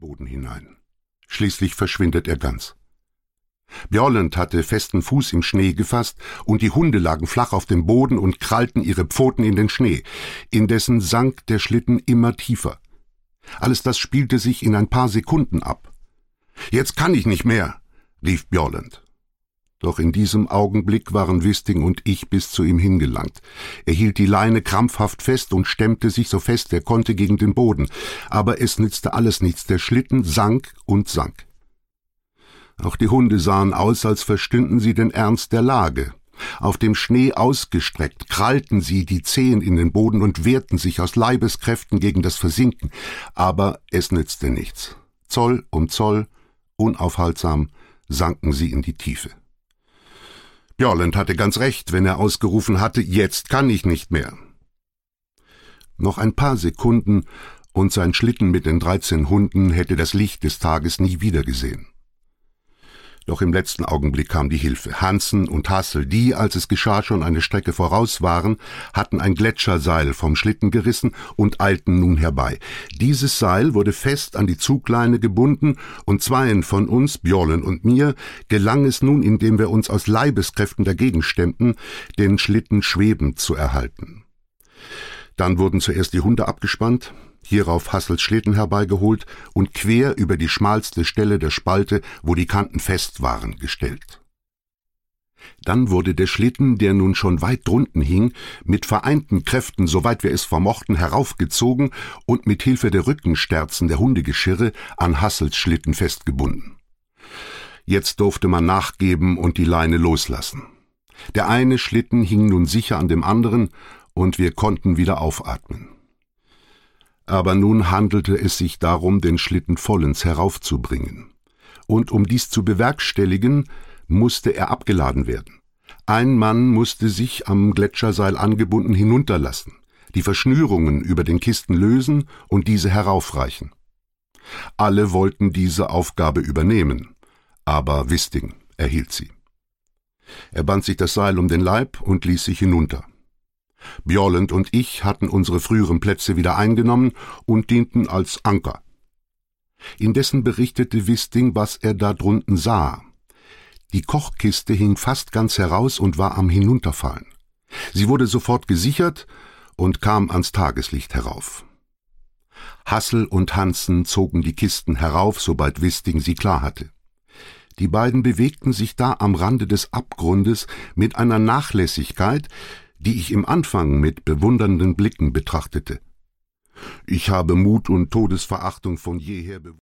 Boden hinein. Schließlich verschwindet er ganz. Björlend hatte festen Fuß im Schnee gefasst, und die Hunde lagen flach auf dem Boden und krallten ihre Pfoten in den Schnee. Indessen sank der Schlitten immer tiefer. Alles das spielte sich in ein paar Sekunden ab. Jetzt kann ich nicht mehr, rief Björlend. Doch in diesem Augenblick waren Wisting und ich bis zu ihm hingelangt. Er hielt die Leine krampfhaft fest und stemmte sich so fest er konnte gegen den Boden, aber es nützte alles nichts, der Schlitten sank und sank. Auch die Hunde sahen aus, als verstünden sie den Ernst der Lage. Auf dem Schnee ausgestreckt, krallten sie die Zehen in den Boden und wehrten sich aus Leibeskräften gegen das Versinken, aber es nützte nichts. Zoll um Zoll, unaufhaltsam, sanken sie in die Tiefe. Björland hatte ganz recht, wenn er ausgerufen hatte, jetzt kann ich nicht mehr. Noch ein paar Sekunden und sein Schlitten mit den dreizehn Hunden hätte das Licht des Tages nie wiedergesehen. Doch im letzten Augenblick kam die Hilfe. Hansen und Hassel, die, als es geschah, schon eine Strecke voraus waren, hatten ein Gletscherseil vom Schlitten gerissen und eilten nun herbei. Dieses Seil wurde fest an die Zugleine gebunden und zweien von uns, Bjorlen und mir, gelang es nun, indem wir uns aus Leibeskräften dagegen stemmten, den Schlitten schwebend zu erhalten. Dann wurden zuerst die Hunde abgespannt, hierauf Hassels Schlitten herbeigeholt und quer über die schmalste Stelle der Spalte, wo die Kanten fest waren, gestellt. Dann wurde der Schlitten, der nun schon weit drunten hing, mit vereinten Kräften, soweit wir es vermochten, heraufgezogen und mit Hilfe der Rückensterzen der Hundegeschirre an Hassels Schlitten festgebunden. Jetzt durfte man nachgeben und die Leine loslassen. Der eine Schlitten hing nun sicher an dem anderen, und wir konnten wieder aufatmen aber nun handelte es sich darum, den Schlitten vollends heraufzubringen. Und um dies zu bewerkstelligen, musste er abgeladen werden. Ein Mann musste sich am Gletscherseil angebunden hinunterlassen, die Verschnürungen über den Kisten lösen und diese heraufreichen. Alle wollten diese Aufgabe übernehmen, aber Wisting erhielt sie. Er band sich das Seil um den Leib und ließ sich hinunter. Bjorland und ich hatten unsere früheren Plätze wieder eingenommen und dienten als Anker. Indessen berichtete Wisting, was er da drunten sah. Die Kochkiste hing fast ganz heraus und war am Hinunterfallen. Sie wurde sofort gesichert und kam ans Tageslicht herauf. Hassel und Hansen zogen die Kisten herauf, sobald Wisting sie klar hatte. Die beiden bewegten sich da am Rande des Abgrundes mit einer Nachlässigkeit, die ich im Anfang mit bewundernden Blicken betrachtete. Ich habe Mut und Todesverachtung von jeher